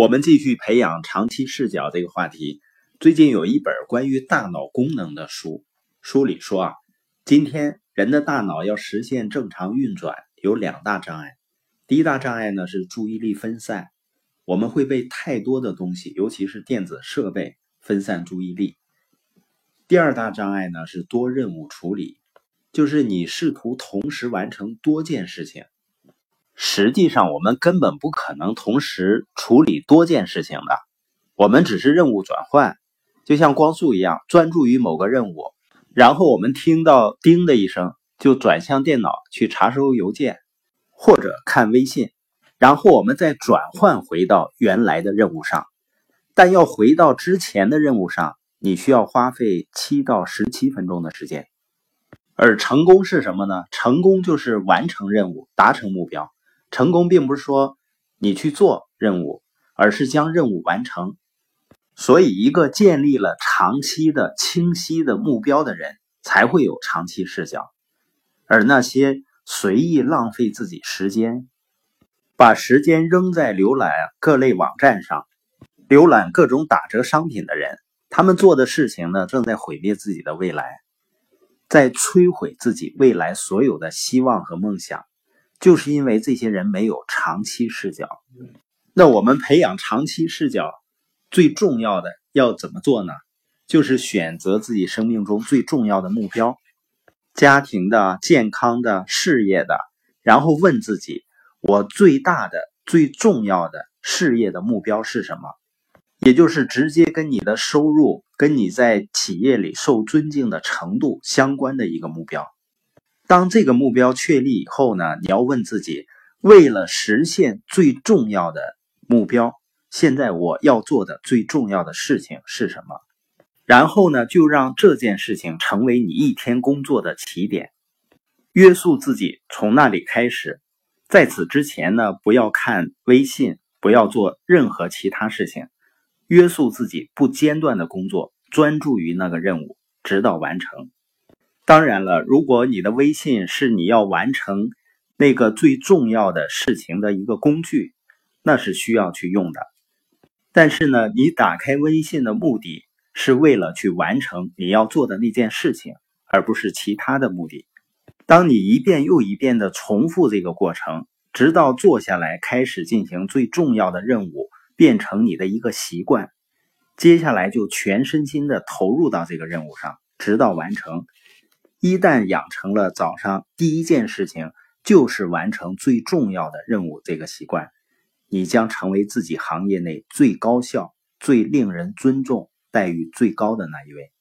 我们继续培养长期视角这个话题。最近有一本关于大脑功能的书，书里说啊，今天人的大脑要实现正常运转，有两大障碍。第一大障碍呢是注意力分散，我们会被太多的东西，尤其是电子设备分散注意力。第二大障碍呢是多任务处理，就是你试图同时完成多件事情。实际上，我们根本不可能同时处理多件事情的。我们只是任务转换，就像光速一样，专注于某个任务，然后我们听到“叮”的一声，就转向电脑去查收邮件或者看微信，然后我们再转换回到原来的任务上。但要回到之前的任务上，你需要花费七到十七分钟的时间。而成功是什么呢？成功就是完成任务，达成目标。成功并不是说你去做任务，而是将任务完成。所以，一个建立了长期的清晰的目标的人，才会有长期视角。而那些随意浪费自己时间，把时间扔在浏览各类网站上，浏览各种打折商品的人，他们做的事情呢，正在毁灭自己的未来，在摧毁自己未来所有的希望和梦想。就是因为这些人没有长期视角，那我们培养长期视角最重要的要怎么做呢？就是选择自己生命中最重要的目标，家庭的、健康的、事业的，然后问自己：我最大的、最重要的事业的目标是什么？也就是直接跟你的收入、跟你在企业里受尊敬的程度相关的一个目标。当这个目标确立以后呢，你要问自己，为了实现最重要的目标，现在我要做的最重要的事情是什么？然后呢，就让这件事情成为你一天工作的起点，约束自己从那里开始。在此之前呢，不要看微信，不要做任何其他事情，约束自己不间断的工作，专注于那个任务，直到完成。当然了，如果你的微信是你要完成那个最重要的事情的一个工具，那是需要去用的。但是呢，你打开微信的目的是为了去完成你要做的那件事情，而不是其他的目的。当你一遍又一遍的重复这个过程，直到坐下来开始进行最重要的任务，变成你的一个习惯，接下来就全身心的投入到这个任务上，直到完成。一旦养成了早上第一件事情就是完成最重要的任务这个习惯，你将成为自己行业内最高效、最令人尊重、待遇最高的那一位。